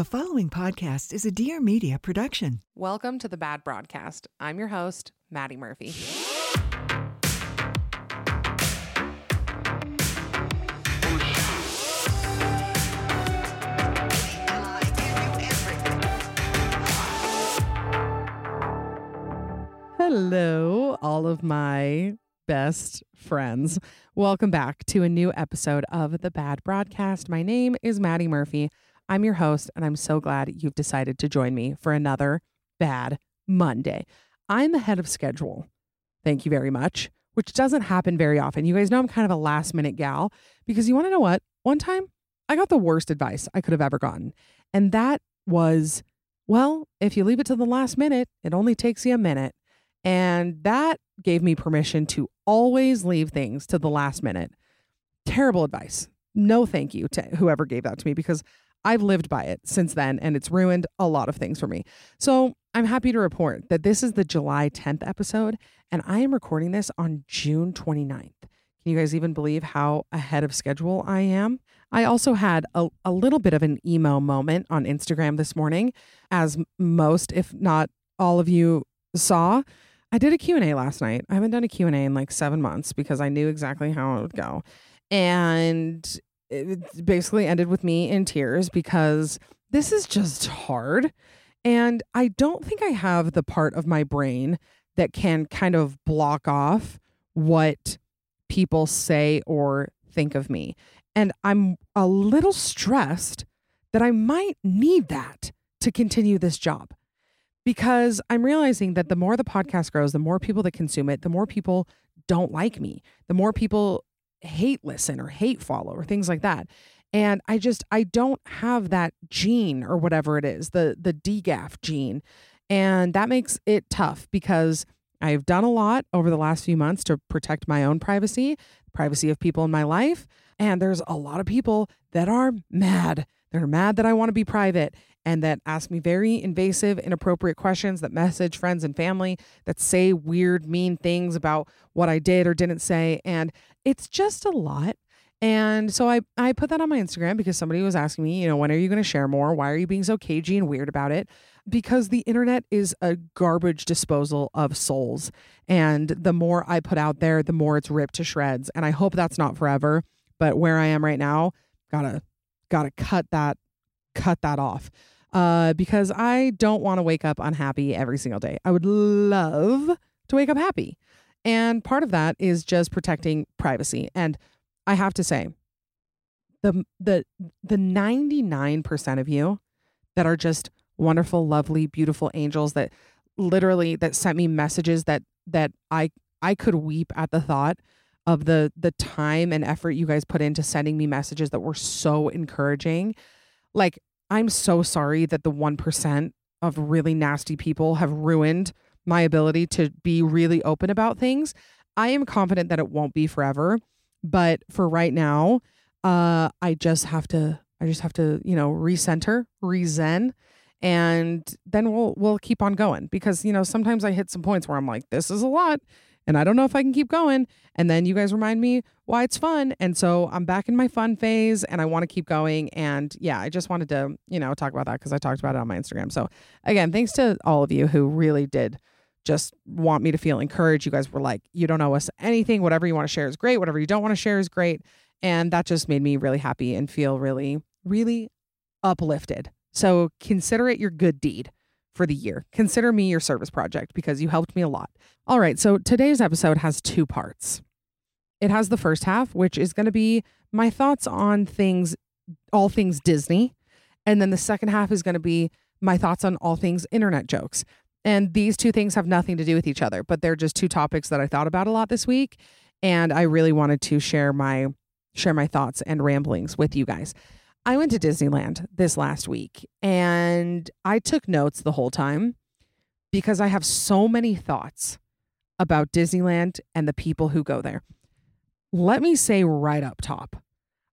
The following podcast is a Dear Media production. Welcome to the Bad Broadcast. I'm your host, Madi Murphy. Hello, all of my best friends. Welcome back to a new episode of the Bad Broadcast. My name is Madi Murphy. I'm your host, and I'm so glad you've decided to join me for another Bad Monday. I'm ahead of schedule. Thank you very much, which doesn't happen very often. You guys know I'm kind of a last minute gal because you want to know what? One time I got the worst advice I could have ever gotten. And that was, well, if you leave it to the last minute, it only takes you a minute. And that gave me permission to always leave things to the last minute. Terrible advice. No thank you to whoever gave that to me because I've lived by it since then and it's ruined a lot of things for me. So I'm happy to report that this is the July 10th episode and I am recording this on June 29th. Can you guys even believe how ahead of schedule I am? I also had a, a little bit of an emo moment on Instagram this morning, as most, if not all of you saw. I did a Q&A last night. I haven't done a Q&A in like 7 months because I knew exactly how it would go. And it basically ended with me in tears because this is just hard. And I don't think I have the part of my brain that can kind of block off what people say or think of me. And I'm a little stressed that I might need that to continue this job because I'm realizing that the more the podcast grows, the more people that consume it, the more people don't like me, the more people hate listen or hate follow or things like that. And I just I don't have that gene or whatever it is, the the DGAF gene. And that makes it tough because I've done a lot over the last few months to protect my own privacy, privacy of people in my life, and there's a lot of people that are mad. They're mad that I want to be private and that ask me very invasive, inappropriate questions, that message friends and family, that say weird, mean things about what I did or didn't say. And it's just a lot. And so I, I put that on my Instagram because somebody was asking me, you know, when are you going to share more? Why are you being so cagey and weird about it? Because the internet is a garbage disposal of souls. And the more I put out there, the more it's ripped to shreds. And I hope that's not forever. But where I am right now, gotta gotta cut that cut that off uh, because I don't want to wake up unhappy every single day. I would love to wake up happy. And part of that is just protecting privacy. And I have to say, the the the 99% of you that are just wonderful, lovely, beautiful angels that literally that sent me messages that that I I could weep at the thought of the the time and effort you guys put into sending me messages that were so encouraging. Like I'm so sorry that the 1% of really nasty people have ruined my ability to be really open about things. I am confident that it won't be forever, but for right now, uh I just have to I just have to, you know, recenter, rezen and then we'll we'll keep on going because you know, sometimes I hit some points where I'm like this is a lot and I don't know if I can keep going. And then you guys remind me why it's fun. And so I'm back in my fun phase and I want to keep going. And yeah, I just wanted to, you know, talk about that because I talked about it on my Instagram. So again, thanks to all of you who really did just want me to feel encouraged. You guys were like, you don't owe us anything. Whatever you want to share is great. Whatever you don't want to share is great. And that just made me really happy and feel really, really uplifted. So consider it your good deed for the year. Consider me your service project because you helped me a lot. All right, so today's episode has two parts. It has the first half, which is going to be my thoughts on things, all things Disney. And then the second half is going to be my thoughts on all things internet jokes. And these two things have nothing to do with each other, but they're just two topics that I thought about a lot this week. And I really wanted to share my share my thoughts and ramblings with you guys. I went to Disneyland this last week and I took notes the whole time because I have so many thoughts about Disneyland and the people who go there. Let me say right up top,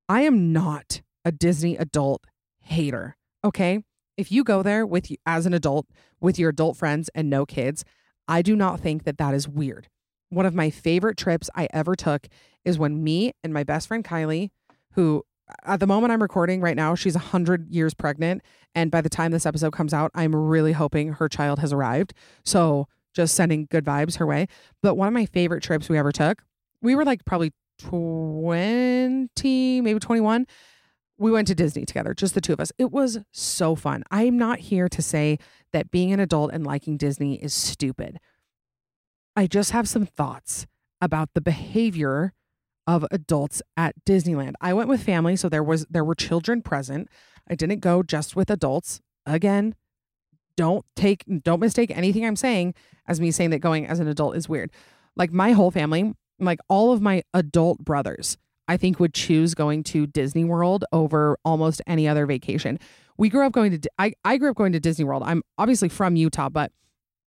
I am not a Disney adult hater. Okay. If you go there with as an adult with your adult friends and no kids, I do not think that that is weird. One of my favorite trips I ever took is when me and my best friend Kylie, who at the moment I'm recording right now, she's 100 years pregnant. And by the time this episode comes out, I'm really hoping her child has arrived. So just sending good vibes her way. But one of my favorite trips we ever took, we were like probably 20, maybe 21. We went to Disney together, just the two of us. It was so fun. I'm not here to say that being an adult and liking Disney is stupid. I just have some thoughts about the behavior of adults at Disneyland. I went with family, so there was there were children present. I didn't go just with adults. Again, don't take don't mistake anything I'm saying as me saying that going as an adult is weird. Like my whole family, like all of my adult brothers, I think would choose going to Disney World over almost any other vacation. We grew up going to I I grew up going to Disney World. I'm obviously from Utah, but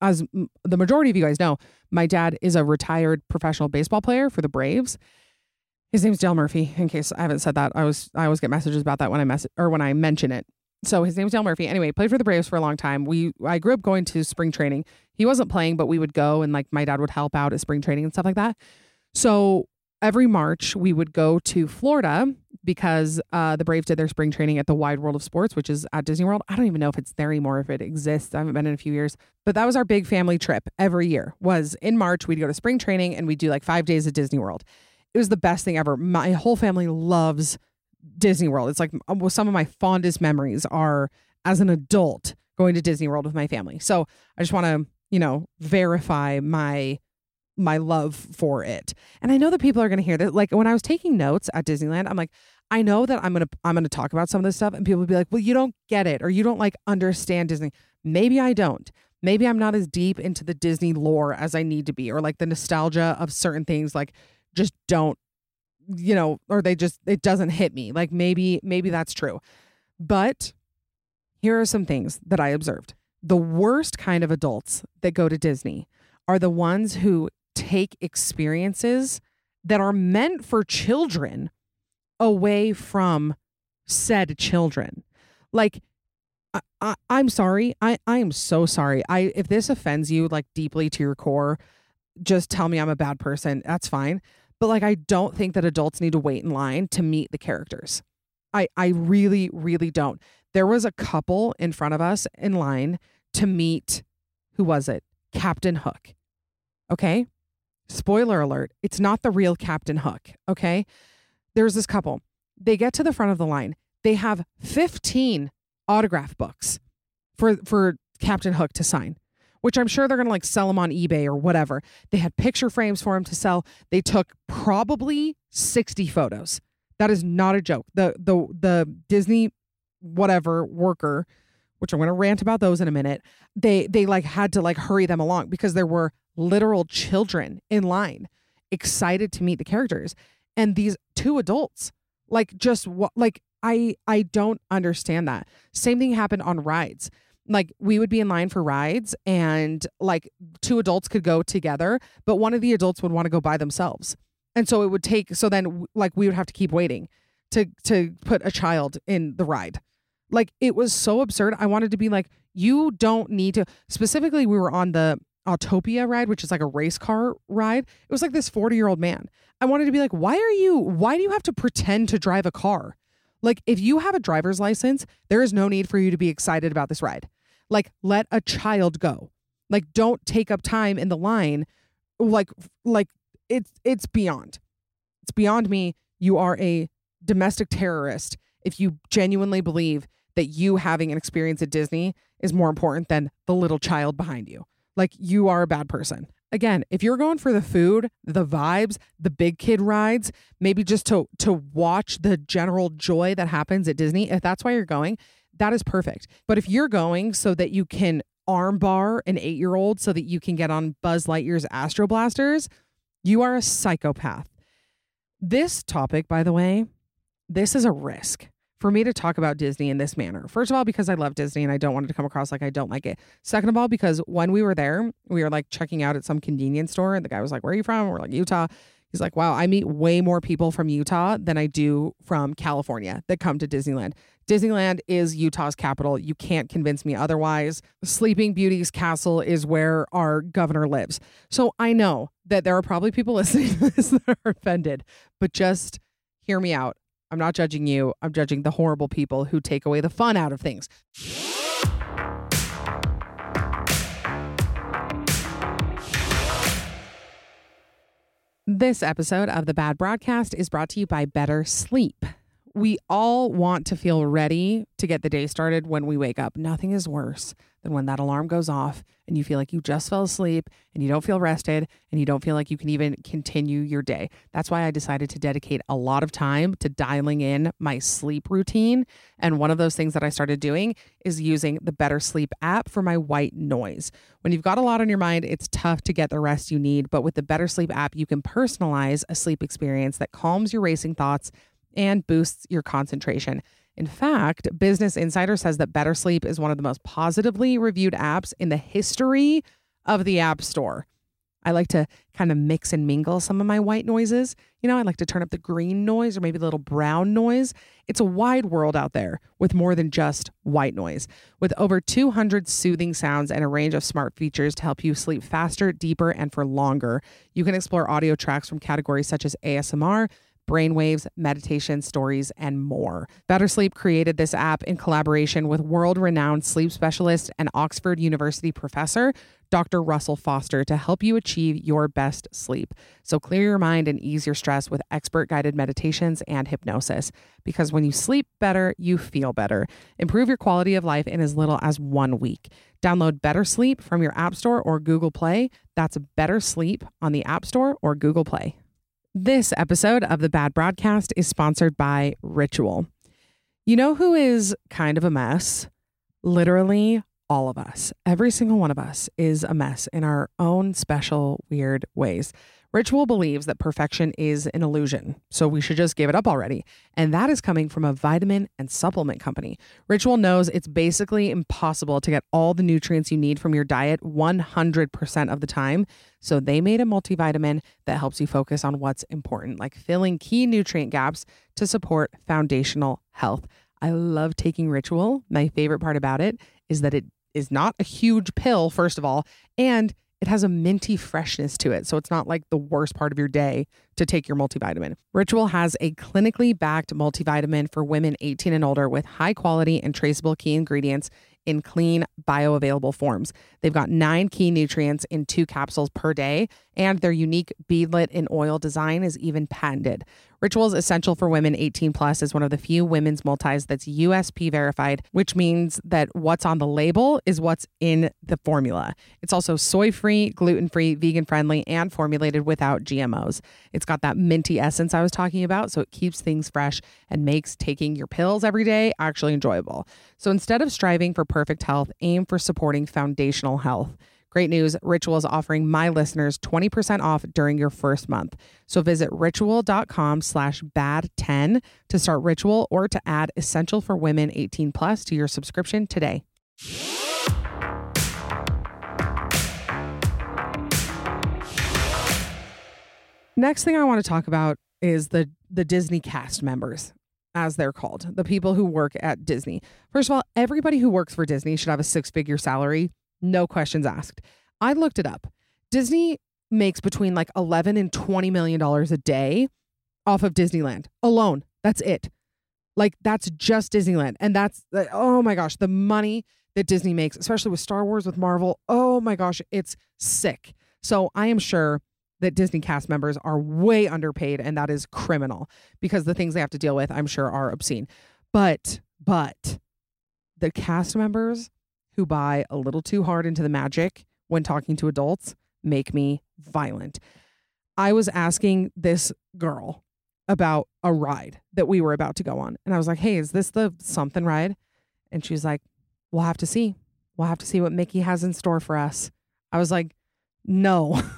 as the majority of you guys know, my dad is a retired professional baseball player for the Braves. His name's Dale Murphy. In case I haven't said that, I was I always get messages about that when I mess or when I mention it. So his name's Dale Murphy. Anyway, played for the Braves for a long time. We I grew up going to spring training. He wasn't playing, but we would go and like my dad would help out at spring training and stuff like that. So every March we would go to Florida because uh, the Braves did their spring training at the Wide World of Sports, which is at Disney World. I don't even know if it's there anymore, if it exists. I haven't been in a few years, but that was our big family trip every year. Was in March we'd go to spring training and we'd do like five days at Disney World it was the best thing ever. My whole family loves Disney World. It's like uh, some of my fondest memories are as an adult going to Disney World with my family. So I just want to, you know, verify my my love for it. And I know that people are going to hear that. Like when I was taking notes at Disneyland, I'm like, I know that I'm gonna I'm gonna talk about some of this stuff, and people will be like, well, you don't get it, or you don't like understand Disney. Maybe I don't. Maybe I'm not as deep into the Disney lore as I need to be, or like the nostalgia of certain things, like just don't you know or they just it doesn't hit me. Like maybe maybe that's true. But here are some things that i observed. The worst kind of adults that go to disney are the ones who take experiences that are meant for children away from said children. Like I, I, i'm sorry. I i am so sorry. I if this offends you like deeply to your core just tell me i'm a bad person. That's fine but like I don't think that adults need to wait in line to meet the characters. I I really really don't. There was a couple in front of us in line to meet who was it? Captain Hook. Okay? Spoiler alert, it's not the real Captain Hook, okay? There's this couple. They get to the front of the line. They have 15 autograph books for for Captain Hook to sign which I'm sure they're going to like sell them on eBay or whatever. They had picture frames for him to sell. They took probably 60 photos. That is not a joke. The the the Disney whatever worker, which I'm going to rant about those in a minute. They they like had to like hurry them along because there were literal children in line excited to meet the characters and these two adults like just what like I I don't understand that. Same thing happened on rides like we would be in line for rides and like two adults could go together but one of the adults would want to go by themselves. And so it would take so then like we would have to keep waiting to to put a child in the ride. Like it was so absurd. I wanted to be like you don't need to specifically we were on the autopia ride which is like a race car ride. It was like this 40 year old man. I wanted to be like why are you why do you have to pretend to drive a car? Like if you have a driver's license there is no need for you to be excited about this ride like let a child go. Like don't take up time in the line. Like like it's it's beyond. It's beyond me. You are a domestic terrorist if you genuinely believe that you having an experience at Disney is more important than the little child behind you. Like you are a bad person. Again, if you're going for the food, the vibes, the big kid rides, maybe just to to watch the general joy that happens at Disney, if that's why you're going, that is perfect. But if you're going so that you can armbar an eight year old so that you can get on Buzz Lightyear's Astro Blasters, you are a psychopath. This topic, by the way, this is a risk for me to talk about Disney in this manner. First of all, because I love Disney and I don't want it to come across like I don't like it. Second of all, because when we were there, we were like checking out at some convenience store and the guy was like, Where are you from? We're like, Utah. He's like, wow, I meet way more people from Utah than I do from California that come to Disneyland. Disneyland is Utah's capital. You can't convince me otherwise. Sleeping Beauty's castle is where our governor lives. So I know that there are probably people listening to this that are offended, but just hear me out. I'm not judging you. I'm judging the horrible people who take away the fun out of things. This episode of the Bad Broadcast is brought to you by Better Sleep. We all want to feel ready to get the day started when we wake up. Nothing is worse than when that alarm goes off and you feel like you just fell asleep and you don't feel rested and you don't feel like you can even continue your day. That's why I decided to dedicate a lot of time to dialing in my sleep routine. And one of those things that I started doing is using the Better Sleep app for my white noise. When you've got a lot on your mind, it's tough to get the rest you need. But with the Better Sleep app, you can personalize a sleep experience that calms your racing thoughts and boosts your concentration. In fact, Business Insider says that Better Sleep is one of the most positively reviewed apps in the history of the App Store. I like to kind of mix and mingle some of my white noises. You know, I like to turn up the green noise or maybe a little brown noise. It's a wide world out there with more than just white noise. With over 200 soothing sounds and a range of smart features to help you sleep faster, deeper, and for longer, you can explore audio tracks from categories such as ASMR brainwaves, meditation stories, and more. Better Sleep created this app in collaboration with world renowned sleep specialist and Oxford University professor, Dr. Russell Foster, to help you achieve your best sleep. So clear your mind and ease your stress with expert guided meditations and hypnosis. Because when you sleep better, you feel better. Improve your quality of life in as little as one week. Download Better Sleep from your App Store or Google Play. That's Better Sleep on the App Store or Google Play. This episode of the Bad Broadcast is sponsored by Ritual. You know who is kind of a mess? Literally all of us. Every single one of us is a mess in our own special, weird ways. Ritual believes that perfection is an illusion, so we should just give it up already. And that is coming from a vitamin and supplement company. Ritual knows it's basically impossible to get all the nutrients you need from your diet 100% of the time. So they made a multivitamin that helps you focus on what's important, like filling key nutrient gaps to support foundational health. I love taking Ritual. My favorite part about it is that it is not a huge pill, first of all, and it has a minty freshness to it. So it's not like the worst part of your day to take your multivitamin. Ritual has a clinically backed multivitamin for women 18 and older with high quality and traceable key ingredients in clean, bioavailable forms. They've got nine key nutrients in two capsules per day, and their unique beadlet in oil design is even patented. Rituals Essential for Women 18 Plus is one of the few women's multis that's USP verified, which means that what's on the label is what's in the formula. It's also soy free, gluten free, vegan friendly, and formulated without GMOs. It's got that minty essence I was talking about, so it keeps things fresh and makes taking your pills every day actually enjoyable. So instead of striving for perfect health, aim for supporting foundational health. Great news, Ritual is offering my listeners 20% off during your first month. So visit ritual.com slash bad10 to start Ritual or to add Essential for Women 18 plus to your subscription today. Next thing I want to talk about is the the Disney cast members as they're called, the people who work at Disney. First of all, everybody who works for Disney should have a six-figure salary, no questions asked. I looked it up. Disney makes between like 11 and 20 million dollars a day off of Disneyland alone. That's it. Like that's just Disneyland. And that's oh my gosh, the money that Disney makes, especially with Star Wars with Marvel. Oh my gosh, it's sick. So I am sure that Disney cast members are way underpaid and that is criminal because the things they have to deal with, I'm sure, are obscene. But, but the cast members who buy a little too hard into the magic when talking to adults make me violent. I was asking this girl about a ride that we were about to go on. And I was like, hey, is this the something ride? And she's like, we'll have to see. We'll have to see what Mickey has in store for us. I was like, no.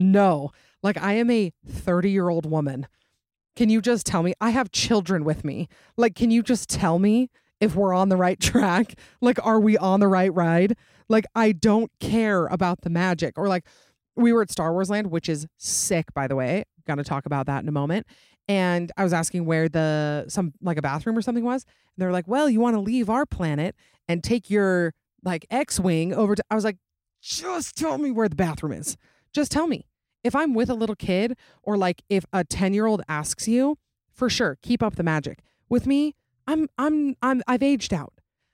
No, like I am a 30 year old woman. Can you just tell me? I have children with me. Like, can you just tell me if we're on the right track? Like, are we on the right ride? Like, I don't care about the magic. Or, like, we were at Star Wars Land, which is sick, by the way. To talk about that in a moment. And I was asking where the, some, like a bathroom or something was. And they're like, well, you want to leave our planet and take your, like, X Wing over to, I was like, just tell me where the bathroom is. Just tell me. If I'm with a little kid or like if a 10 year old asks you, for sure. Keep up the magic. With me, I'm I'm I'm I've aged out.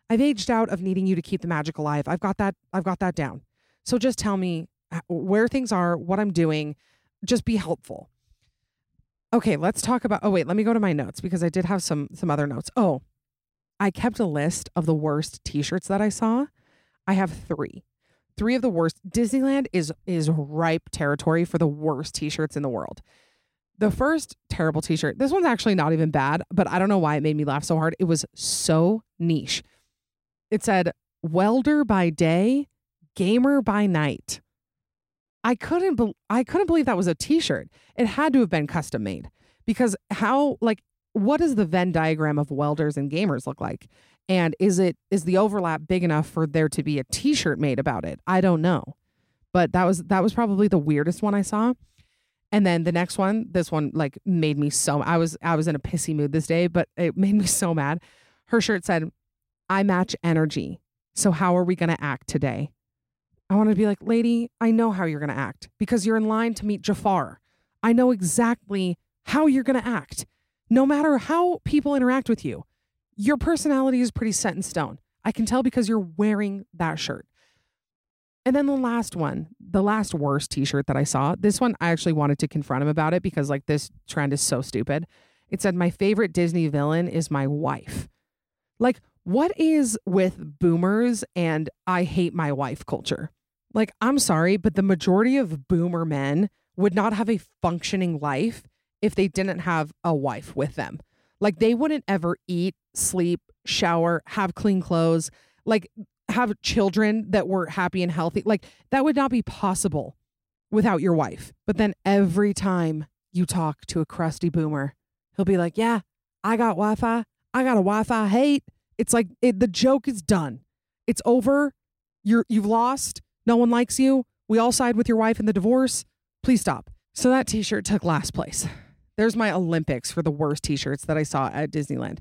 I've aged out of needing you to keep the magic alive. I've got that I've got that down. So just tell me uh, where things are, what I'm doing. Just be helpful. Okay, let's talk about Oh wait, let me go to my notes because I did have some some other notes. Oh, I kept a list of the worst t-shirts that I saw. I have 3. 3 of the worst. Disneyland is is ripe territory for the worst t-shirts in the world. The first terrible t-shirt. This one's actually not even bad, but I don't know why it made me laugh so hard. It was so niche. It said welder by day, gamer by night. I couldn't be- I couldn't believe that was a t-shirt. It had to have been custom made because how like what does the Venn diagram of welders and gamers look like? And is it is the overlap big enough for there to be a t-shirt made about it? I don't know. But that was that was probably the weirdest one I saw. And then the next one, this one like made me so I was I was in a pissy mood this day, but it made me so mad. Her shirt said, "I match energy. So how are we going to act today?" I want to be like, "Lady, I know how you're going to act because you're in line to meet Jafar. I know exactly how you're going to act. No matter how people interact with you, your personality is pretty set in stone. I can tell because you're wearing that shirt." And then the last one, the last worst t-shirt that I saw, this one I actually wanted to confront him about it because like this trend is so stupid. It said my favorite Disney villain is my wife. Like what is with boomers and I hate my wife culture? Like I'm sorry, but the majority of boomer men would not have a functioning life if they didn't have a wife with them. Like they wouldn't ever eat, sleep, shower, have clean clothes. Like have children that were happy and healthy. Like that would not be possible without your wife. But then every time you talk to a crusty boomer, he'll be like, "Yeah, I got Wi-Fi. I got a Wi-Fi hate." It's like it, the joke is done. It's over. You're you've lost. No one likes you. We all side with your wife in the divorce. Please stop. So that t-shirt took last place. There's my Olympics for the worst t-shirts that I saw at Disneyland.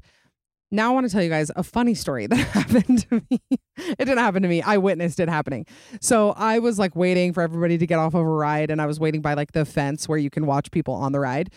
Now I want to tell you guys a funny story that happened to me. it didn't happen to me. I witnessed it happening. So I was like waiting for everybody to get off of a ride and I was waiting by like the fence where you can watch people on the ride.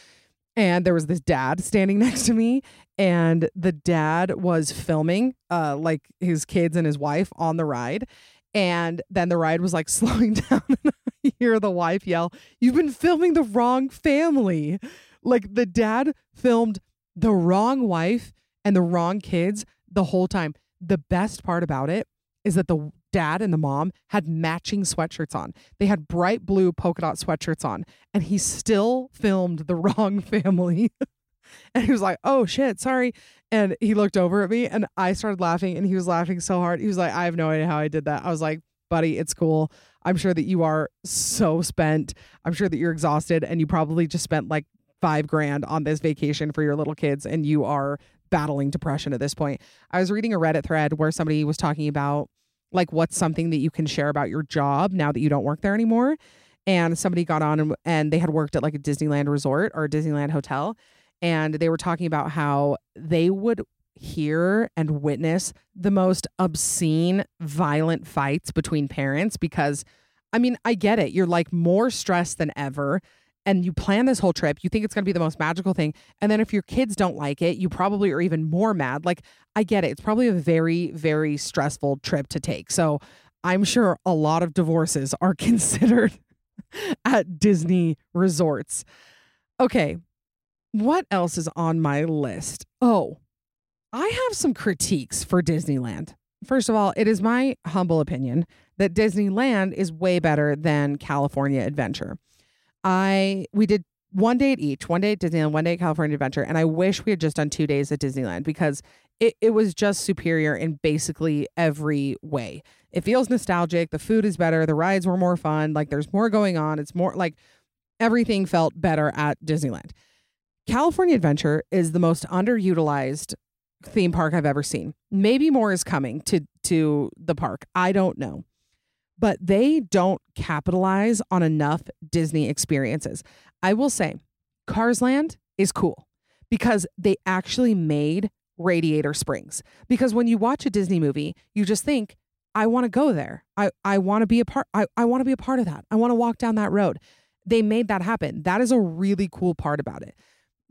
And there was this dad standing next to me and the dad was filming uh like his kids and his wife on the ride. And then the ride was like slowing down and I hear the wife yell, "You've been filming the wrong family." Like the dad filmed the wrong wife and the wrong kids the whole time. The best part about it is that the dad and the mom had matching sweatshirts on. They had bright blue polka dot sweatshirts on, and he still filmed the wrong family. and he was like, "Oh shit, sorry." And he looked over at me, and I started laughing, and he was laughing so hard. He was like, "I have no idea how I did that." I was like, "Buddy, it's cool. I'm sure that you are so spent. I'm sure that you're exhausted, and you probably just spent like five grand on this vacation for your little kids, and you are battling depression at this point. I was reading a Reddit thread where somebody was talking about like what's something that you can share about your job now that you don't work there anymore. And somebody got on and, and they had worked at like a Disneyland resort or a Disneyland hotel. And they were talking about how they would hear and witness the most obscene, violent fights between parents because, I mean, I get it. You're like more stressed than ever and you plan this whole trip, you think it's going to be the most magical thing. And then if your kids don't like it, you probably are even more mad. Like, I get it. It's probably a very, very stressful trip to take. So I'm sure a lot of divorces are considered at Disney resorts. Okay. What else is on my list? Oh, I have some critiques for Disneyland. First of all, it is my humble opinion that Disneyland is way better than California Adventure. I we did one day at each, one day at Disneyland, one day at California Adventure, and I wish we had just done two days at Disneyland because it, it was just superior in basically every way. It feels nostalgic, the food is better, the rides were more fun, like there's more going on. It's more like everything felt better at Disneyland. California Adventure is the most underutilized theme park I've ever seen. Maybe more is coming to to the park. I don't know but they don't capitalize on enough Disney experiences. I will say, Cars Land is cool because they actually made Radiator Springs. Because when you watch a Disney movie, you just think, I want to go there. I, I want to be a part I, I want to be a part of that. I want to walk down that road. They made that happen. That is a really cool part about it.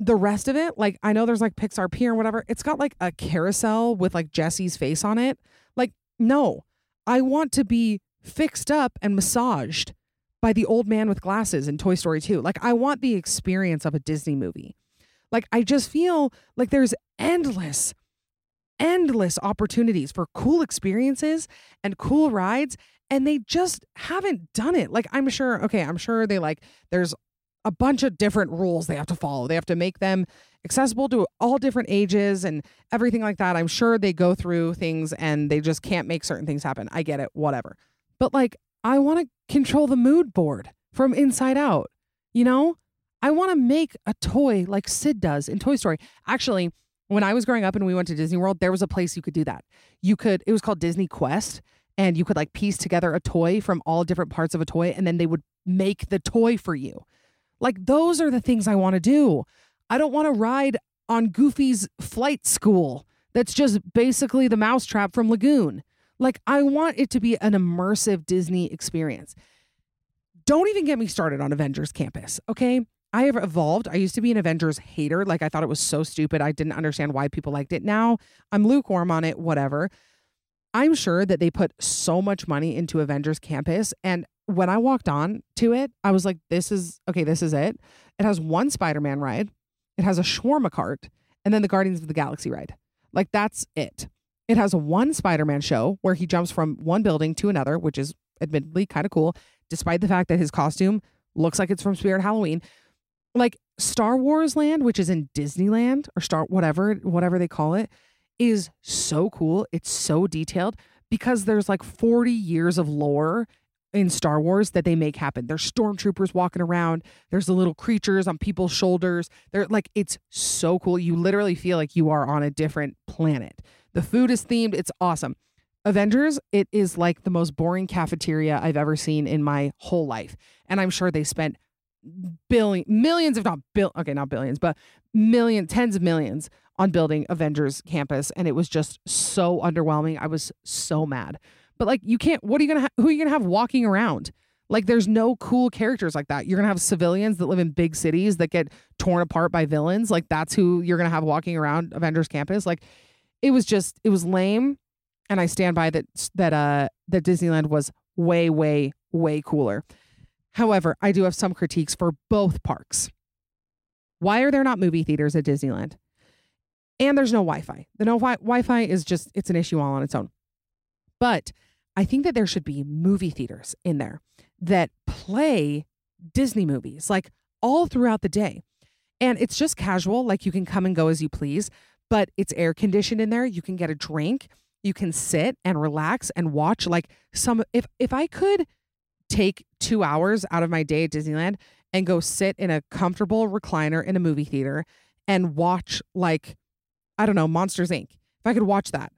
the rest of it, like I know there's like Pixar Pier or whatever, it's got like a carousel with like Jesse's face on it. Like, no, I want to be fixed up and massaged by the old man with glasses in Toy Story 2. Like, I want the experience of a Disney movie. Like, I just feel like there's endless, endless opportunities for cool experiences and cool rides. And they just haven't done it. Like, I'm sure, okay, I'm sure they like, there's a bunch of different rules they have to follow. They have to make them accessible to all different ages and everything like that. I'm sure they go through things and they just can't make certain things happen. I get it, whatever. But like, I want to control the mood board from inside out. You know, I want to make a toy like Sid does in Toy Story. Actually, when I was growing up and we went to Disney World, there was a place you could do that. You could, it was called Disney Quest, and you could like piece together a toy from all different parts of a toy, and then they would make the toy for you. Like, those are the things I want to do. I don't want to ride on Goofy's flight school. That's just basically the mousetrap from Lagoon. Like, I want it to be an immersive Disney experience. Don't even get me started on Avengers Campus, okay? I have evolved. I used to be an Avengers hater. Like, I thought it was so stupid. I didn't understand why people liked it. Now I'm lukewarm on it, whatever. I'm sure that they put so much money into Avengers Campus. And when I walked on to it, I was like, this is okay, this is it. It has one Spider Man ride, it has a shawarma cart, and then the Guardians of the Galaxy ride. Like, that's it. It has one Spider Man show where he jumps from one building to another, which is admittedly kind of cool, despite the fact that his costume looks like it's from Spirit Halloween. Like Star Wars Land, which is in Disneyland or Star whatever, whatever they call it, is so cool. It's so detailed because there's like 40 years of lore in Star Wars that they make happen. There's stormtroopers walking around. There's the little creatures on people's shoulders. They're like it's so cool. You literally feel like you are on a different planet. The food is themed. It's awesome. Avengers, it is like the most boring cafeteria I've ever seen in my whole life. And I'm sure they spent billion millions if not bill okay, not billions, but million tens of millions on building Avengers campus and it was just so underwhelming. I was so mad. But like you can't what are you to ha- who are you to have walking around? Like there's no cool characters like that. You're to have civilians that live in big cities that get torn apart by villains. Like that's who you're to have walking around Avengers campus. Like it was just it was lame and I stand by that that uh that Disneyland was way way way cooler. However, I do have some critiques for both parks. Why are there not movie theaters at Disneyland? And there's no Wi-Fi. The no wi- Wi-Fi is just it's an issue all on its own. But I think that there should be movie theaters in there that play Disney movies like all throughout the day. And it's just casual, like you can come and go as you please, but it's air conditioned in there. You can get a drink, you can sit and relax and watch like some if if I could take 2 hours out of my day at Disneyland and go sit in a comfortable recliner in a movie theater and watch like I don't know, Monsters Inc. If I could watch that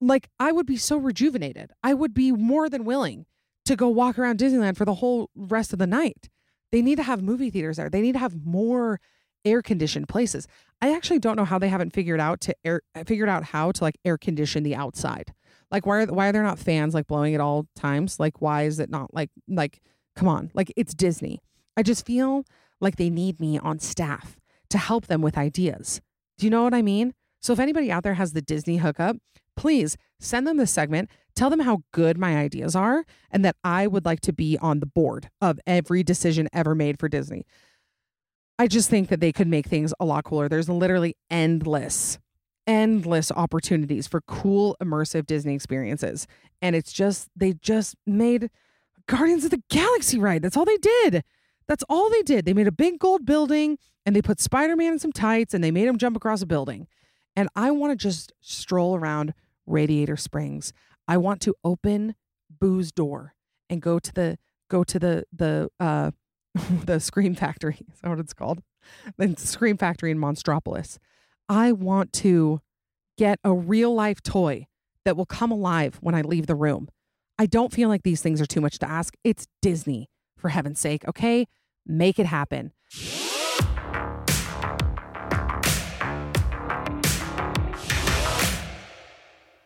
like I would be so rejuvenated. I would be more than willing to go walk around Disneyland for the whole rest of the night. They need to have movie theaters there. They need to have more air conditioned places. I actually don't know how they haven't figured out to air figured out how to like air condition the outside. Like why are why are there not fans like blowing at all times? Like why is it not like like come on. Like it's Disney. I just feel like they need me on staff to help them with ideas. Do you know what I mean? So if anybody out there has the Disney hookup, please send them this segment. Tell them how good my ideas are and that I would like to be on the board of every decision ever made for Disney. I just think that they could make things a lot cooler. There's literally endless, endless opportunities for cool, immersive Disney experiences. And it's just, they just made Guardians of the Galaxy ride. That's all they did. That's all they did. They made a big gold building and they put Spider Man in some tights and they made him jump across a building. And I want to just stroll around Radiator Springs. I want to open Boo's door and go to the go to the the uh the Scream Factory. Is that what it's called? The Scream Factory in Monstropolis. I want to get a real life toy that will come alive when I leave the room. I don't feel like these things are too much to ask. It's Disney, for heaven's sake, okay? Make it happen.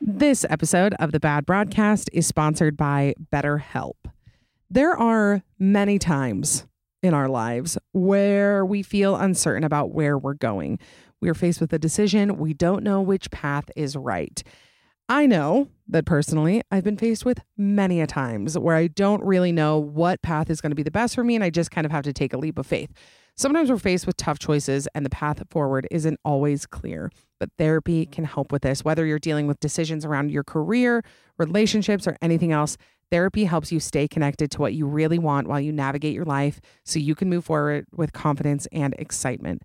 This episode of the Bad Broadcast is sponsored by BetterHelp. There are many times in our lives where we feel uncertain about where we're going. We are faced with a decision, we don't know which path is right. I know that personally, I've been faced with many a times where I don't really know what path is going to be the best for me and I just kind of have to take a leap of faith. Sometimes we're faced with tough choices and the path forward isn't always clear, but therapy can help with this. Whether you're dealing with decisions around your career, relationships, or anything else, therapy helps you stay connected to what you really want while you navigate your life so you can move forward with confidence and excitement.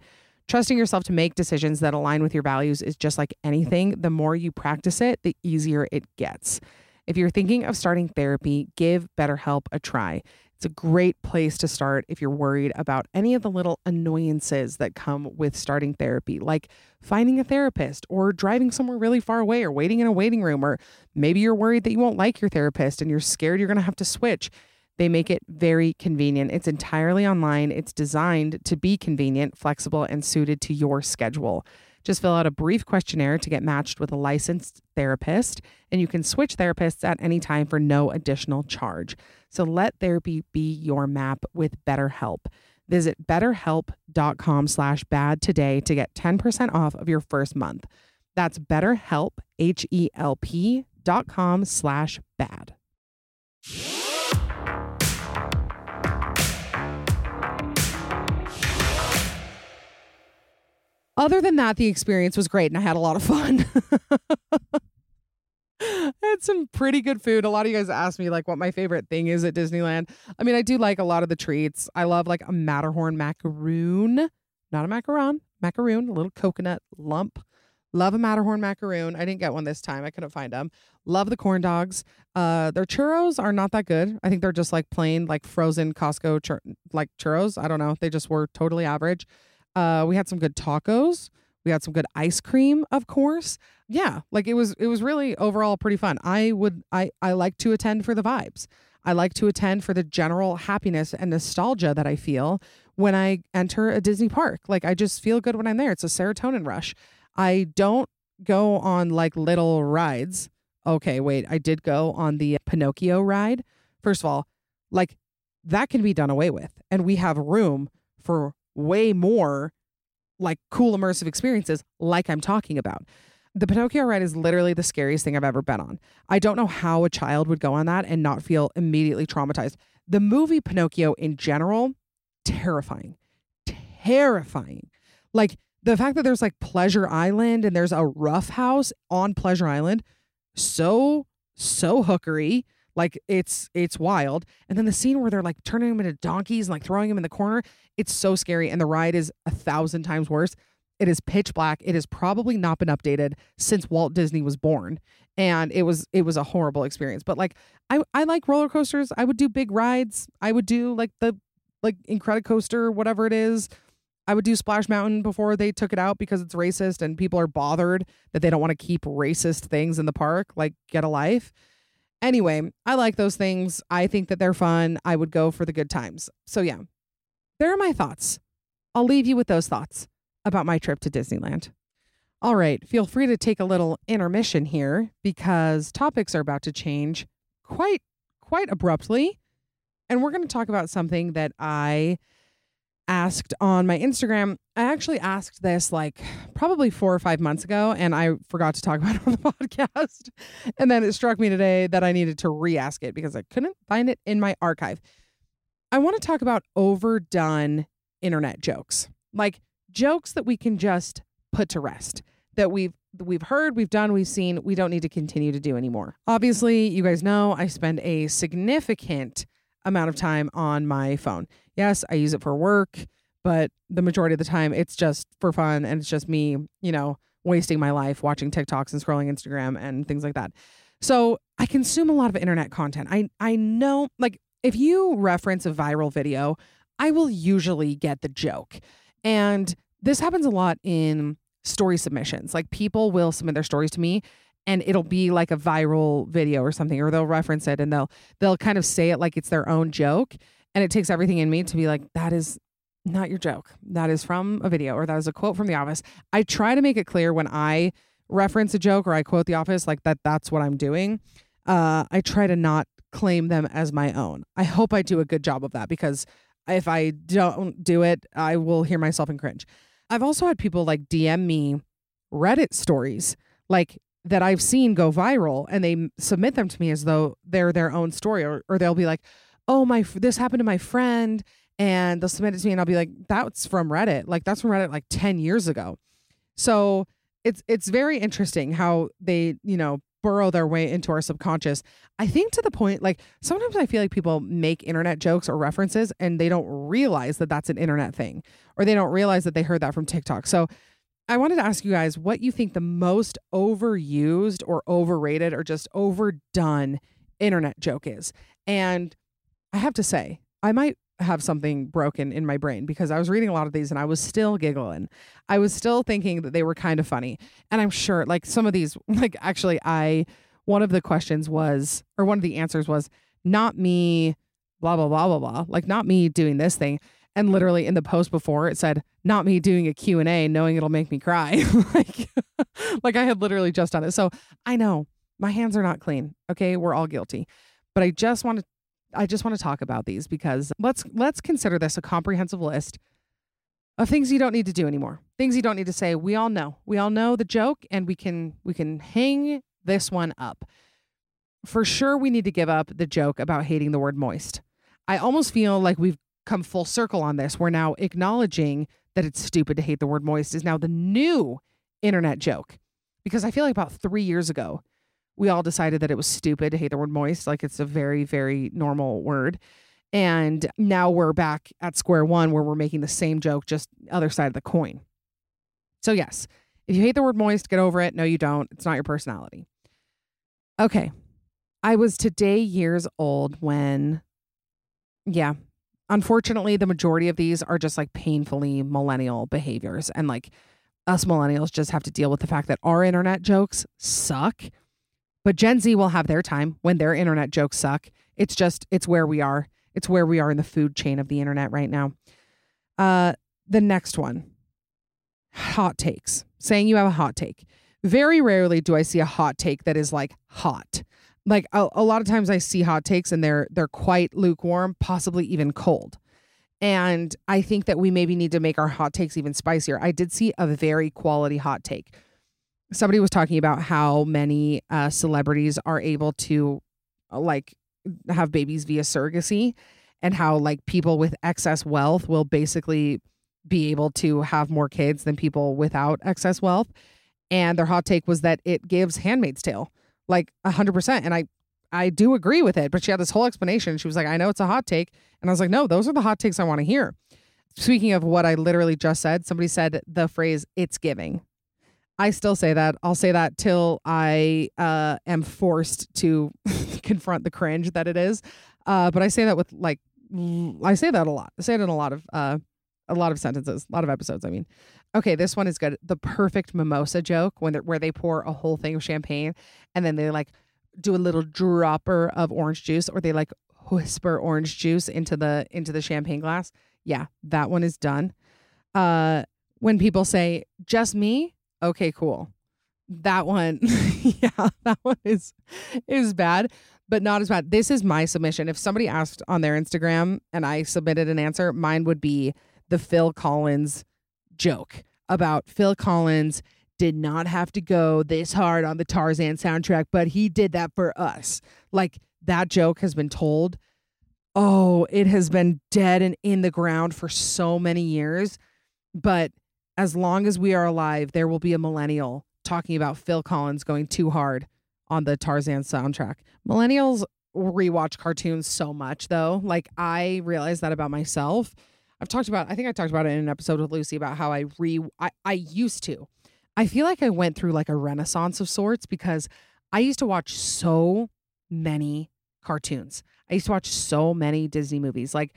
Trusting yourself to make decisions that align with your values is just like anything. The more you practice it, the easier it gets. If you're thinking of starting therapy, give BetterHelp a try. It's a great place to start if you're worried about any of the little annoyances that come with starting therapy, like finding a therapist or driving somewhere really far away or waiting in a waiting room, or maybe you're worried that you won't like your therapist and you're scared you're going to have to switch. They make it very convenient. It's entirely online. It's designed to be convenient, flexible, and suited to your schedule. Just fill out a brief questionnaire to get matched with a licensed therapist, and you can switch therapists at any time for no additional charge. So let therapy be your map with BetterHelp. Visit betterhelp.com slash bad today to get 10% off of your first month. That's betterhelp, H-E-L-P dot com slash bad. Other than that, the experience was great and I had a lot of fun. I had some pretty good food. A lot of you guys asked me like what my favorite thing is at Disneyland. I mean, I do like a lot of the treats. I love like a Matterhorn macaroon, not a macaron, macaroon, a little coconut lump. Love a Matterhorn macaroon. I didn't get one this time. I couldn't find them. Love the corn dogs. Uh, their churros are not that good. I think they're just like plain, like frozen Costco chur- like churros. I don't know. They just were totally average. Uh, we had some good tacos. We had some good ice cream, of course. Yeah, like it was it was really overall pretty fun. I would I I like to attend for the vibes. I like to attend for the general happiness and nostalgia that I feel when I enter a Disney park. Like I just feel good when I'm there. It's a serotonin rush. I don't go on like little rides. Okay, wait, I did go on the Pinocchio ride. First of all, like that can be done away with. And we have room for way more like cool immersive experiences like I'm talking about. The Pinocchio ride is literally the scariest thing I've ever been on. I don't know how a child would go on that and not feel immediately traumatized. The movie Pinocchio in general, terrifying. Terrifying. Like the fact that there's like Pleasure Island and there's a rough house on Pleasure Island, so, so hookery. Like it's it's wild. And then the scene where they're like turning them into donkeys and like throwing them in the corner, it's so scary. And the ride is a thousand times worse. It is pitch black. It has probably not been updated since Walt Disney was born. And it was it was a horrible experience. But like I I like roller coasters. I would do big rides. I would do like the like Incredicoaster, whatever it is. I would do Splash Mountain before they took it out because it's racist and people are bothered that they don't want to keep racist things in the park. Like, get a life. Anyway, I like those things. I think that they're fun. I would go for the good times. So, yeah, there are my thoughts. I'll leave you with those thoughts about my trip to Disneyland. All right, feel free to take a little intermission here because topics are about to change quite quite abruptly. And we're going to talk about something that I asked on my Instagram. I actually asked this like probably four or five months ago, and I forgot to talk about it on the podcast. And then it struck me today that I needed to re ask it because I couldn't find it in my archive. I want to talk about overdone internet jokes, like jokes that we can just put to rest, that we've we've heard, we've done, we've seen, we don't need to continue to do anymore. Obviously, you guys know I spend a significant amount of time on my phone. Yes, I use it for work, but the majority of the time it's just for fun and it's just me, you know, wasting my life watching TikToks and scrolling Instagram and things like that. So I consume a lot of internet content. I I know like if you reference a viral video, I will usually get the joke. And this happens a lot in story submissions. Like people will submit their stories to me and it'll be like a viral video or something or they'll reference it and they'll they'll kind of say it like it's their own joke and it takes everything in me to be like that is not your joke. That is from a video or that is a quote from the office. I try to make it clear when i reference a joke or i quote the office like that that's what i'm doing. Uh, i try to not claim them as my own. I hope i do a good job of that because if I don't do it, I will hear myself and cringe. I've also had people like DM me Reddit stories like that I've seen go viral and they submit them to me as though they're their own story or, or they'll be like, "Oh, my this happened to my friend." And they'll submit it to me and I'll be like, "That's from Reddit. Like that's from Reddit like 10 years ago." So, it's it's very interesting how they, you know, burrow their way into our subconscious. I think to the point like sometimes I feel like people make internet jokes or references and they don't realize that that's an internet thing or they don't realize that they heard that from TikTok. So I wanted to ask you guys what you think the most overused or overrated or just overdone internet joke is. And I have to say, I might have something broken in my brain because I was reading a lot of these and I was still giggling. I was still thinking that they were kind of funny. And I'm sure like some of these like actually I one of the questions was or one of the answers was not me blah blah blah blah blah like not me doing this thing and literally in the post before it said not me doing a q&a knowing it'll make me cry. Like like i had literally just done it. So i know my hands are not clean okay? We're all guilty. But i just want to i just want to talk about these because let's let's consider this a comprehensive list of things you don't need to do anymore things you don't need to say. We all know we all know the joke and we can we can hang this one up. For sure we need to give up the joke about hating the word moist. I almost feel like we've come full circle on this. We're now acknowledging that it's stupid to hate the word moist is now the new internet joke. Because I feel like about three years ago, we all decided that it was stupid to hate the word moist. Like it's a very, very normal word. And now we're back at square one where we're making the same joke, just other side of the coin. So, yes, if you hate the word moist, get over it. No, you don't. It's not your personality. Okay. I was today years old when, yeah, unfortunately, the majority of these are just like painfully millennial behaviors. And like us millennials just have to deal with the fact that our internet jokes suck. But Gen Z will have their time when their internet jokes suck. It's just, it's where we are. It's where we are in the food chain of the internet right now. Uh, the next one hot takes, saying you have a hot take. Very rarely do I see a hot take that is like hot like a, a lot of times I see hot takes and they're they're quite lukewarm, possibly even cold. And I think that we maybe need to make our hot takes even spicier. I did see a very quality hot take. Somebody was talking about how many uh, celebrities are able to uh, like have babies via surrogacy and how like people with excess wealth will basically be able to have more kids than people without excess wealth. And their hot take was that it gives Handmaid's Tale like a hundred percent. And I, I do agree with it. But she had this whole explanation. She was like, I know it's a hot take. And I was like, no, those are the hot takes I want to hear. Speaking of what I literally just said, somebody said the phrase, it's giving. I still say that. I'll say that till I uh, am forced to confront the cringe that it is. Uh, but I say that with like, I say that a lot. I say it in a lot of, uh, a lot of sentences, a lot of episodes. I mean, Okay, this one is good. The perfect mimosa joke when where they pour a whole thing of champagne and then they like do a little dropper of orange juice or they like whisper orange juice into the into the champagne glass. Yeah, that one is done. Uh when people say just me, okay, cool. That one, yeah, that one is is bad, but not as bad. This is my submission. If somebody asked on their Instagram and I submitted an answer, mine would be the Phil Collins joke about Phil Collins did not have to go this hard on the Tarzan soundtrack, but he did that for us. Like that joke has been told. Oh, it has been dead and in the ground for so many years. But as long as we are alive, there will be a millennial talking about Phil Collins going too hard on the Tarzan soundtrack. Millennials rewatch cartoons so much though. Like I realize that about myself I've talked about I think I talked about it in an episode with Lucy about how I re I, I used to. I feel like I went through like a renaissance of sorts because I used to watch so many cartoons. I used to watch so many Disney movies. Like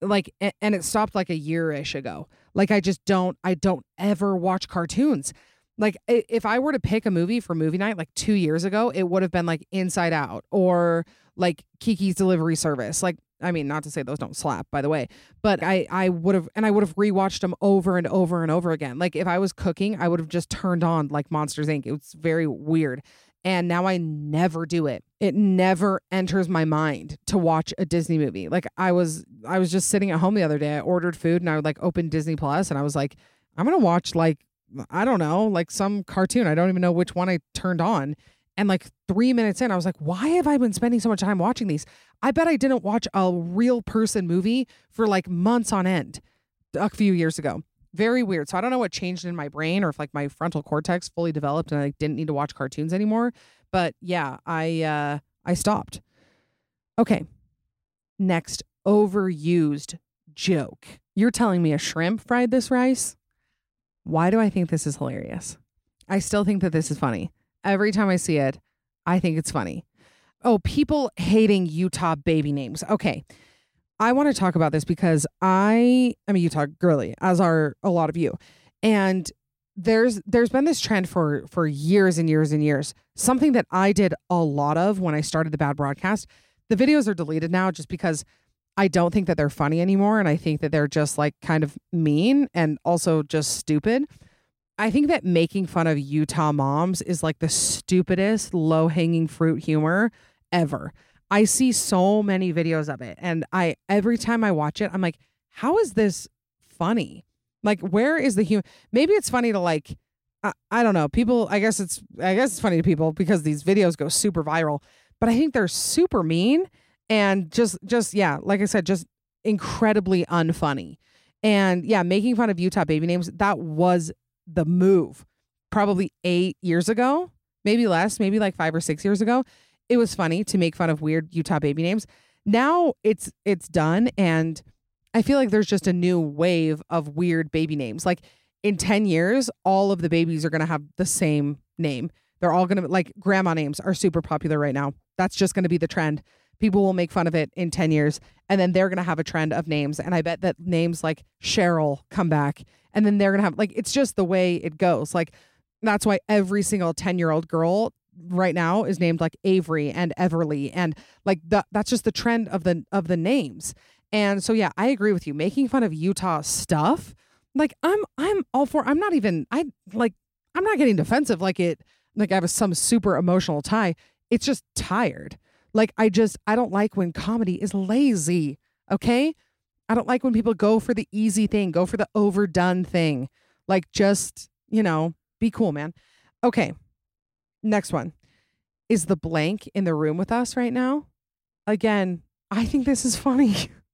like and it stopped like a year-ish ago. Like I just don't I don't ever watch cartoons. Like if I were to pick a movie for movie night like 2 years ago, it would have been like Inside Out or like Kiki's Delivery Service. Like I mean, not to say those don't slap, by the way, but I I would have and I would have rewatched them over and over and over again. Like if I was cooking, I would have just turned on like Monsters Inc. It was very weird, and now I never do it. it never enters my mind to watch a Disney movie. Like I was I was just sitting at home the other day. I ordered food and I would like open Disney Plus and I was like, I'm gonna watch like I don't know, like some cartoon. I don't even know which one I turned on. And like three minutes in, I was like, why have I been spending so much time watching these? I bet I didn't watch a real person movie for like months on end a few years ago. Very weird. So I don't know what changed in my brain or if like my frontal cortex fully developed and I didn't need to watch cartoons anymore. But yeah, I uh I stopped. Okay. Next, overused joke. You're telling me a shrimp fried this rice? Why do I think this is hilarious? I still think that this is funny. Every time I see it, I think it's funny. Oh, people hating Utah baby names. Okay. I want to talk about this because I am a Utah girly, as are a lot of you. And there's there's been this trend for for years and years and years. Something that I did a lot of when I started the bad broadcast. The videos are deleted now just because I don't think that they're funny anymore and I think that they're just like kind of mean and also just stupid. I think that making fun of Utah moms is like the stupidest low-hanging fruit humor ever. I see so many videos of it and I every time I watch it I'm like how is this funny? Like where is the humor? Maybe it's funny to like I, I don't know. People I guess it's I guess it's funny to people because these videos go super viral, but I think they're super mean and just just yeah, like I said just incredibly unfunny. And yeah, making fun of Utah baby names that was the move probably 8 years ago, maybe less, maybe like 5 or 6 years ago it was funny to make fun of weird Utah baby names. Now it's it's done and I feel like there's just a new wave of weird baby names. Like in 10 years, all of the babies are going to have the same name. They're all going to like grandma names are super popular right now. That's just going to be the trend. People will make fun of it in 10 years and then they're going to have a trend of names and I bet that names like Cheryl come back and then they're going to have like it's just the way it goes. Like that's why every single 10-year-old girl right now is named like Avery and Everly and like the, that's just the trend of the of the names. And so yeah, I agree with you. Making fun of Utah stuff, like I'm I'm all for I'm not even I like I'm not getting defensive like it like I have some super emotional tie. It's just tired. Like I just I don't like when comedy is lazy. Okay? I don't like when people go for the easy thing, go for the overdone thing. Like just, you know, be cool, man. Okay. Next one. Is the blank in the room with us right now? Again, I think this is funny.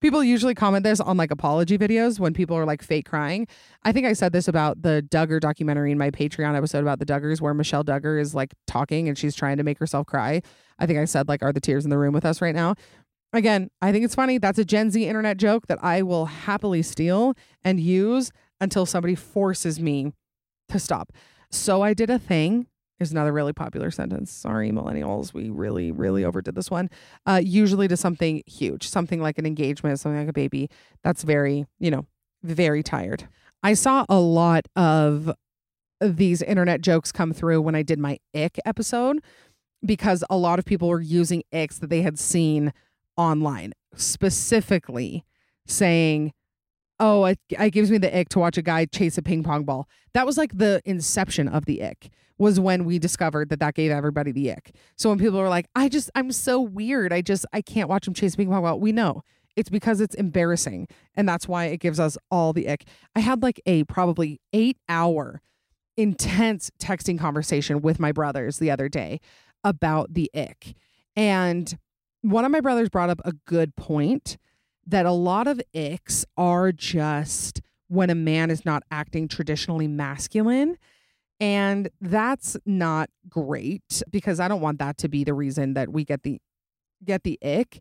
people usually comment this on like apology videos when people are like fake crying. I think I said this about the Duggar documentary in my Patreon episode about the Duggars where Michelle Duggar is like talking and she's trying to make herself cry. I think I said like are the tears in the room with us right now? Again, I think it's funny. That's a Gen Z internet joke that I will happily steal and use until somebody forces me to stop. So I did a thing is another really popular sentence. Sorry, millennials, we really, really overdid this one. Uh, usually to something huge, something like an engagement, something like a baby. That's very, you know, very tired. I saw a lot of these internet jokes come through when I did my ick episode because a lot of people were using icks that they had seen online, specifically saying, Oh, it, it gives me the ick to watch a guy chase a ping pong ball. That was like the inception of the ick was when we discovered that that gave everybody the ick. So when people were like, I just, I'm so weird. I just, I can't watch him chase ping pong ball. We know it's because it's embarrassing. And that's why it gives us all the ick. I had like a probably eight hour intense texting conversation with my brothers the other day about the ick. And one of my brothers brought up a good point that a lot of icks are just when a man is not acting traditionally masculine and that's not great because I don't want that to be the reason that we get the get the ick.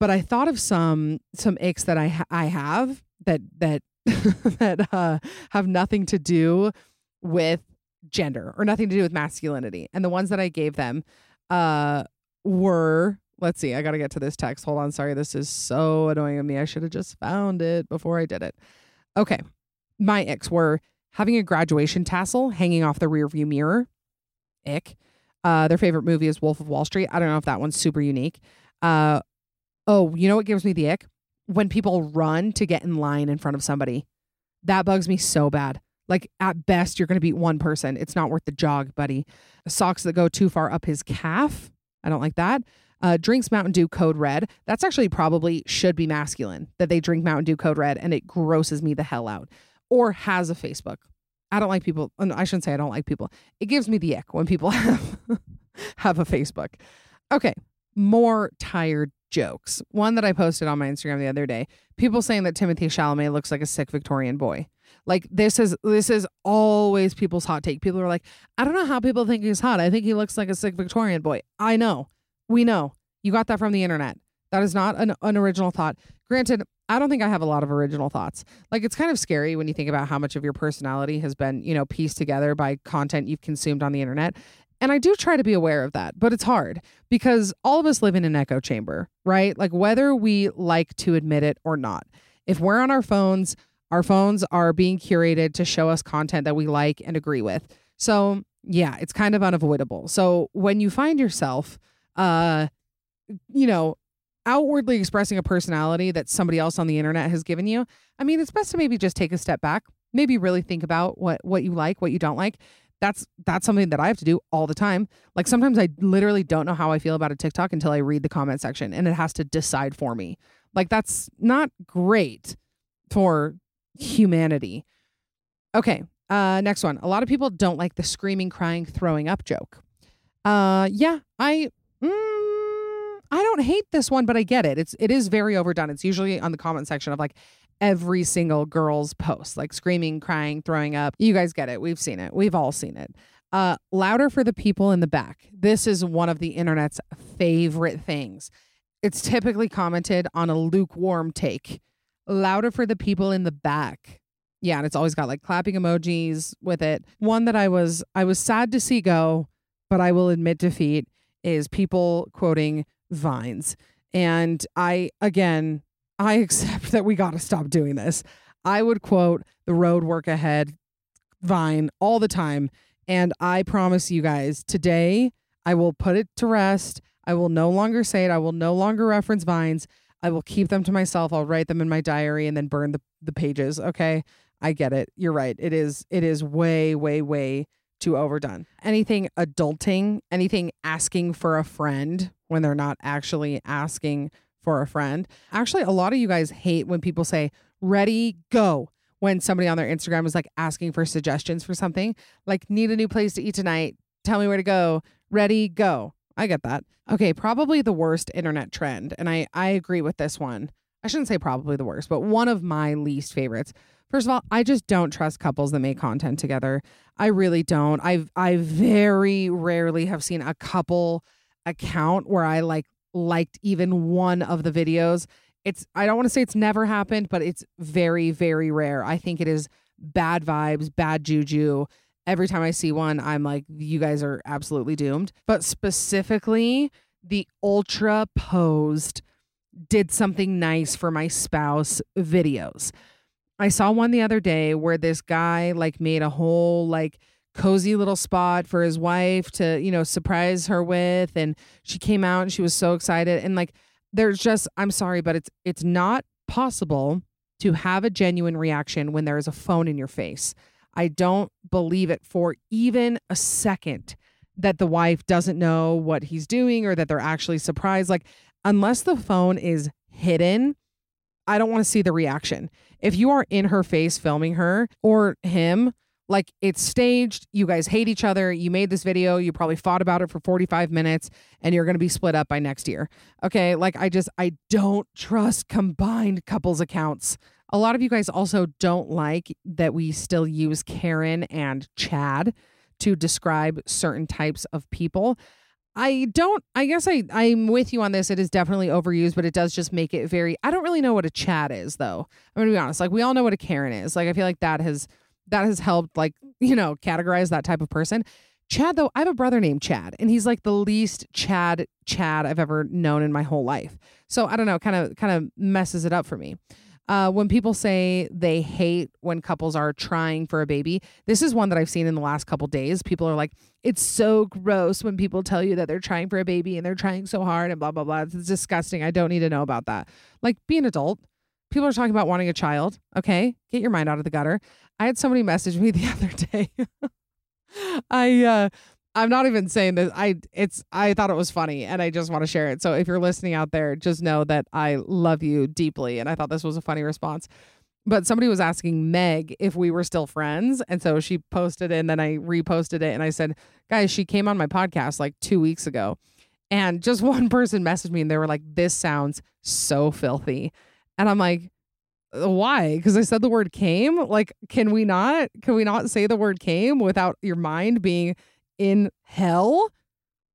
But I thought of some some icks that I ha- I have that that that uh, have nothing to do with gender or nothing to do with masculinity. And the ones that I gave them uh, were let's see, I got to get to this text. Hold on, sorry, this is so annoying of me. I should have just found it before I did it. Okay, my icks were having a graduation tassel hanging off the rearview mirror. Ick. Uh, their favorite movie is Wolf of Wall Street. I don't know if that one's super unique. Uh, oh, you know what gives me the ick? When people run to get in line in front of somebody. That bugs me so bad. Like at best, you're going to beat one person. It's not worth the jog, buddy. Socks that go too far up his calf. I don't like that. Uh, drinks Mountain Dew Code Red. That's actually probably should be masculine that they drink Mountain Dew Code Red and it grosses me the hell out. Or has a Facebook. I don't like people. no, I shouldn't say I don't like people. It gives me the ick when people have have a Facebook. Okay, more tired jokes. One that I posted on my Instagram the other day. People saying that Timothée Chalamet looks like a sick Victorian boy. Like this is this is always people's hot take. People are like, I don't know how people think he's hot. I think he looks like a sick Victorian boy. I know. We know. You got that from the internet. That is not an, an original thought. Granted, I don't think I have a lot of original thoughts. Like it's kind of scary when you think about how much of your personality has been, you know, pieced together by content you've consumed on the internet. And I do try to be aware of that, but it's hard because all of us live in an echo chamber, right? Like whether we like to admit it or not. If we're on our phones, our phones are being curated to show us content that we like and agree with. So, yeah, it's kind of unavoidable. So, when you find yourself uh you know, outwardly expressing a personality that somebody else on the internet has given you, I mean, it's best to maybe just take a step back, maybe really think about what what you like, what you don't like. That's that's something that I have to do all the time. Like sometimes I literally don't know how I feel about a TikTok until I read the comment section and it has to decide for me. Like that's not great for humanity. Okay, uh next one. A lot of people don't like the screaming, crying, throwing up joke. Uh yeah, I mm, I don't hate this one, but I get it. It's it is very overdone. It's usually on the comment section of like every single girl's post, like screaming, crying, throwing up. You guys get it. We've seen it. We've all seen it. Uh, louder for the people in the back. This is one of the internet's favorite things. It's typically commented on a lukewarm take. Louder for the people in the back. Yeah, and it's always got like clapping emojis with it. One that I was I was sad to see go, but I will admit defeat is people quoting vines. And I again, I accept that we got to stop doing this. I would quote the road work ahead vine all the time. And I promise you guys, today I will put it to rest. I will no longer say it. I will no longer reference vines. I will keep them to myself. I'll write them in my diary and then burn the, the pages. Okay. I get it. You're right. It is it is way, way, way too overdone. Anything adulting, anything asking for a friend when they're not actually asking for a friend. Actually, a lot of you guys hate when people say, ready, go. When somebody on their Instagram is like asking for suggestions for something, like, need a new place to eat tonight. Tell me where to go. Ready, go. I get that. Okay, probably the worst internet trend. And I, I agree with this one. I shouldn't say probably the worst, but one of my least favorites. First of all, I just don't trust couples that make content together. I really don't. I I very rarely have seen a couple account where I like liked even one of the videos. It's I don't want to say it's never happened, but it's very very rare. I think it is bad vibes, bad juju. Every time I see one, I'm like you guys are absolutely doomed. But specifically, the ultra posed did something nice for my spouse videos. I saw one the other day where this guy like made a whole like cozy little spot for his wife to, you know, surprise her with and she came out and she was so excited and like there's just I'm sorry but it's it's not possible to have a genuine reaction when there is a phone in your face. I don't believe it for even a second that the wife doesn't know what he's doing or that they're actually surprised like unless the phone is hidden I don't want to see the reaction. If you are in her face filming her or him, like it's staged, you guys hate each other, you made this video, you probably fought about it for 45 minutes and you're going to be split up by next year. Okay? Like I just I don't trust combined couples accounts. A lot of you guys also don't like that we still use Karen and Chad to describe certain types of people. I don't I guess I I'm with you on this. It is definitely overused, but it does just make it very I don't really know what a Chad is though. I'm gonna be honest. Like we all know what a Karen is. Like I feel like that has that has helped like, you know, categorize that type of person. Chad though, I have a brother named Chad, and he's like the least Chad Chad I've ever known in my whole life. So I don't know, kind of kind of messes it up for me. Uh, when people say they hate when couples are trying for a baby, this is one that I've seen in the last couple days. People are like, it's so gross when people tell you that they're trying for a baby and they're trying so hard and blah, blah, blah. It's disgusting. I don't need to know about that. Like, be an adult. People are talking about wanting a child. Okay. Get your mind out of the gutter. I had somebody message me the other day. I, uh, I'm not even saying this. I it's I thought it was funny and I just want to share it. So if you're listening out there, just know that I love you deeply and I thought this was a funny response. But somebody was asking Meg if we were still friends. And so she posted it and then I reposted it and I said, guys, she came on my podcast like two weeks ago. And just one person messaged me and they were like, this sounds so filthy. And I'm like, uh, why? Because I said the word came. Like, can we not? Can we not say the word came without your mind being in hell?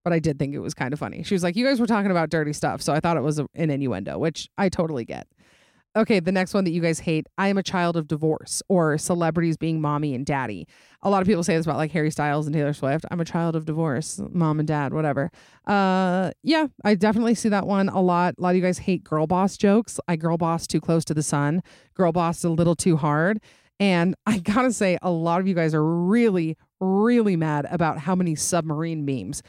But I did think it was kind of funny. She was like, You guys were talking about dirty stuff. So I thought it was an innuendo, which I totally get. Okay, the next one that you guys hate I am a child of divorce or celebrities being mommy and daddy. A lot of people say this about like Harry Styles and Taylor Swift. I'm a child of divorce, mom and dad, whatever. Uh yeah, I definitely see that one a lot. A lot of you guys hate girl boss jokes. I girl boss too close to the sun, girl boss a little too hard. And I gotta say, a lot of you guys are really, really mad about how many submarine memes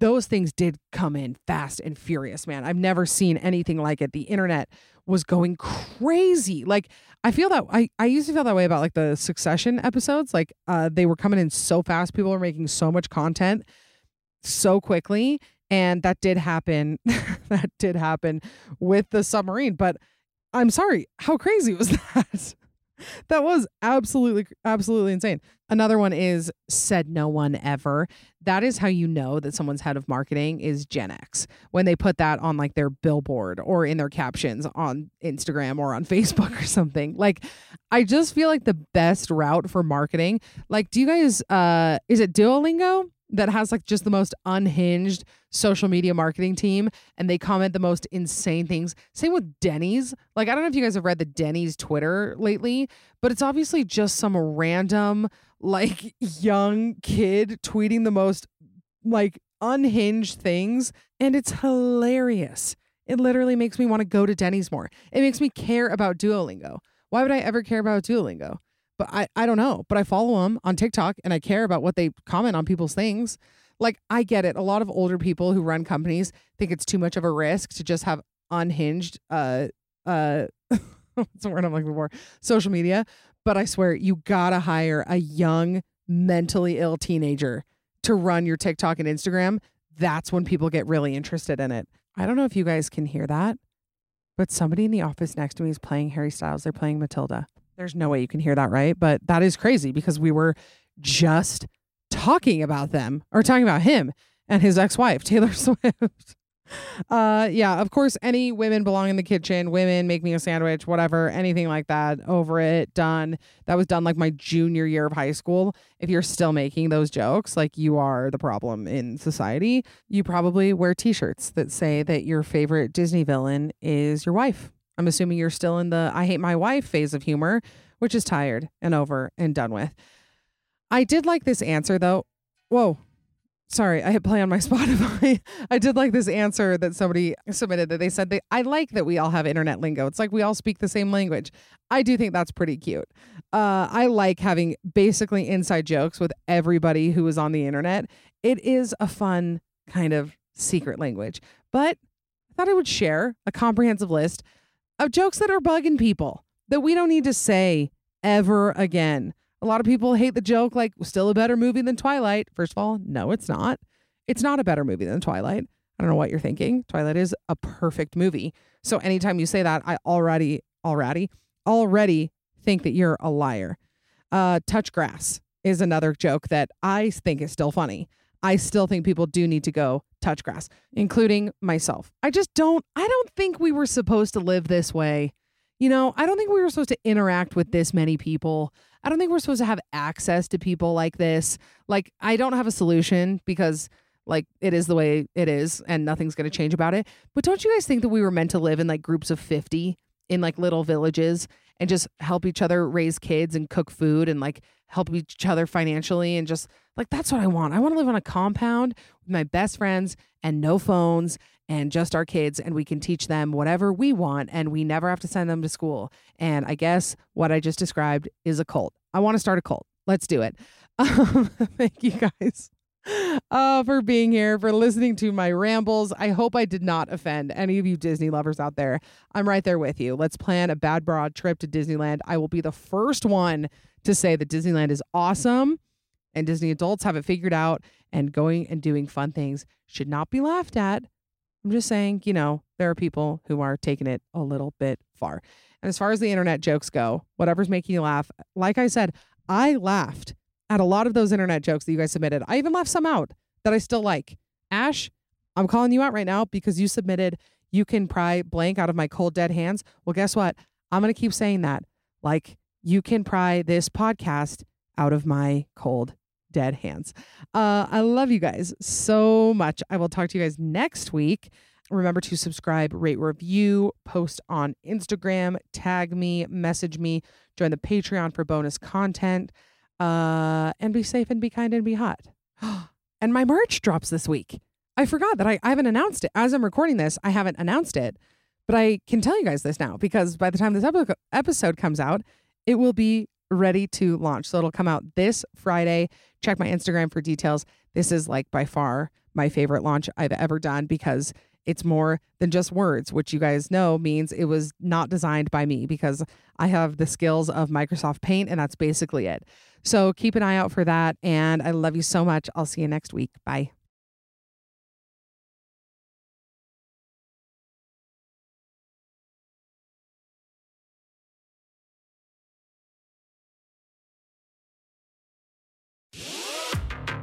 those things did come in fast and furious, man. I've never seen anything like it. The internet was going crazy. Like I feel that I, I used to feel that way about like the succession episodes. Like uh they were coming in so fast. People were making so much content so quickly. And that did happen. that did happen with the submarine. But I'm sorry, how crazy was that? that was absolutely absolutely insane. Another one is said no one ever. That is how you know that someone's head of marketing is Gen X. When they put that on like their billboard or in their captions on Instagram or on Facebook or something. Like I just feel like the best route for marketing. Like do you guys uh is it Duolingo? That has like just the most unhinged social media marketing team and they comment the most insane things. Same with Denny's. Like I don't know if you guys have read the Denny's Twitter lately, but it's obviously just some random like young kid tweeting the most like unhinged things and it's hilarious. It literally makes me want to go to Denny's more. It makes me care about Duolingo. Why would I ever care about Duolingo? But I, I don't know. But I follow them on TikTok and I care about what they comment on people's things. Like I get it. A lot of older people who run companies think it's too much of a risk to just have unhinged uh uh what's the word I'm looking for? Social media. But I swear you gotta hire a young, mentally ill teenager to run your TikTok and Instagram. That's when people get really interested in it. I don't know if you guys can hear that, but somebody in the office next to me is playing Harry Styles. They're playing Matilda. There's no way you can hear that, right? But that is crazy because we were just talking about them or talking about him and his ex-wife, Taylor Swift. Uh yeah, of course any women belong in the kitchen, women make me a sandwich, whatever, anything like that. Over it, done. That was done like my junior year of high school. If you're still making those jokes, like you are the problem in society, you probably wear t-shirts that say that your favorite Disney villain is your wife I'm assuming you're still in the I hate my wife phase of humor, which is tired and over and done with. I did like this answer though. Whoa. Sorry, I hit play on my Spotify. I did like this answer that somebody submitted that they said they I like that we all have internet lingo. It's like we all speak the same language. I do think that's pretty cute. Uh, I like having basically inside jokes with everybody who is on the internet. It is a fun kind of secret language. But I thought I would share a comprehensive list of jokes that are bugging people that we don't need to say ever again. A lot of people hate the joke like still a better movie than Twilight. First of all, no, it's not. It's not a better movie than Twilight. I don't know what you're thinking. Twilight is a perfect movie. So anytime you say that, I already already already think that you're a liar. Uh touch grass is another joke that I think is still funny. I still think people do need to go touch grass, including myself. I just don't, I don't think we were supposed to live this way. You know, I don't think we were supposed to interact with this many people. I don't think we're supposed to have access to people like this. Like, I don't have a solution because, like, it is the way it is and nothing's going to change about it. But don't you guys think that we were meant to live in like groups of 50 in like little villages and just help each other raise kids and cook food and like help each other financially and just like that's what I want. I want to live on a compound with my best friends and no phones and just our kids and we can teach them whatever we want and we never have to send them to school. And I guess what I just described is a cult. I want to start a cult. Let's do it. Um, thank you guys uh, for being here, for listening to my rambles. I hope I did not offend any of you Disney lovers out there. I'm right there with you. Let's plan a bad broad trip to Disneyland. I will be the first one to say that Disneyland is awesome and Disney adults have it figured out and going and doing fun things should not be laughed at. I'm just saying, you know, there are people who are taking it a little bit far. And as far as the internet jokes go, whatever's making you laugh, like I said, I laughed at a lot of those internet jokes that you guys submitted. I even left some out that I still like. Ash, I'm calling you out right now because you submitted you can pry blank out of my cold dead hands. Well, guess what? I'm going to keep saying that. Like you can pry this podcast out of my cold dead hands. Uh, I love you guys so much. I will talk to you guys next week. Remember to subscribe, rate, review, post on Instagram, tag me, message me, join the Patreon for bonus content, uh, and be safe and be kind and be hot. and my merch drops this week. I forgot that I, I haven't announced it. As I'm recording this, I haven't announced it, but I can tell you guys this now because by the time this epi- episode comes out, it will be ready to launch. So it'll come out this Friday. Check my Instagram for details. This is like by far my favorite launch I've ever done because it's more than just words, which you guys know means it was not designed by me because I have the skills of Microsoft Paint and that's basically it. So keep an eye out for that. And I love you so much. I'll see you next week. Bye.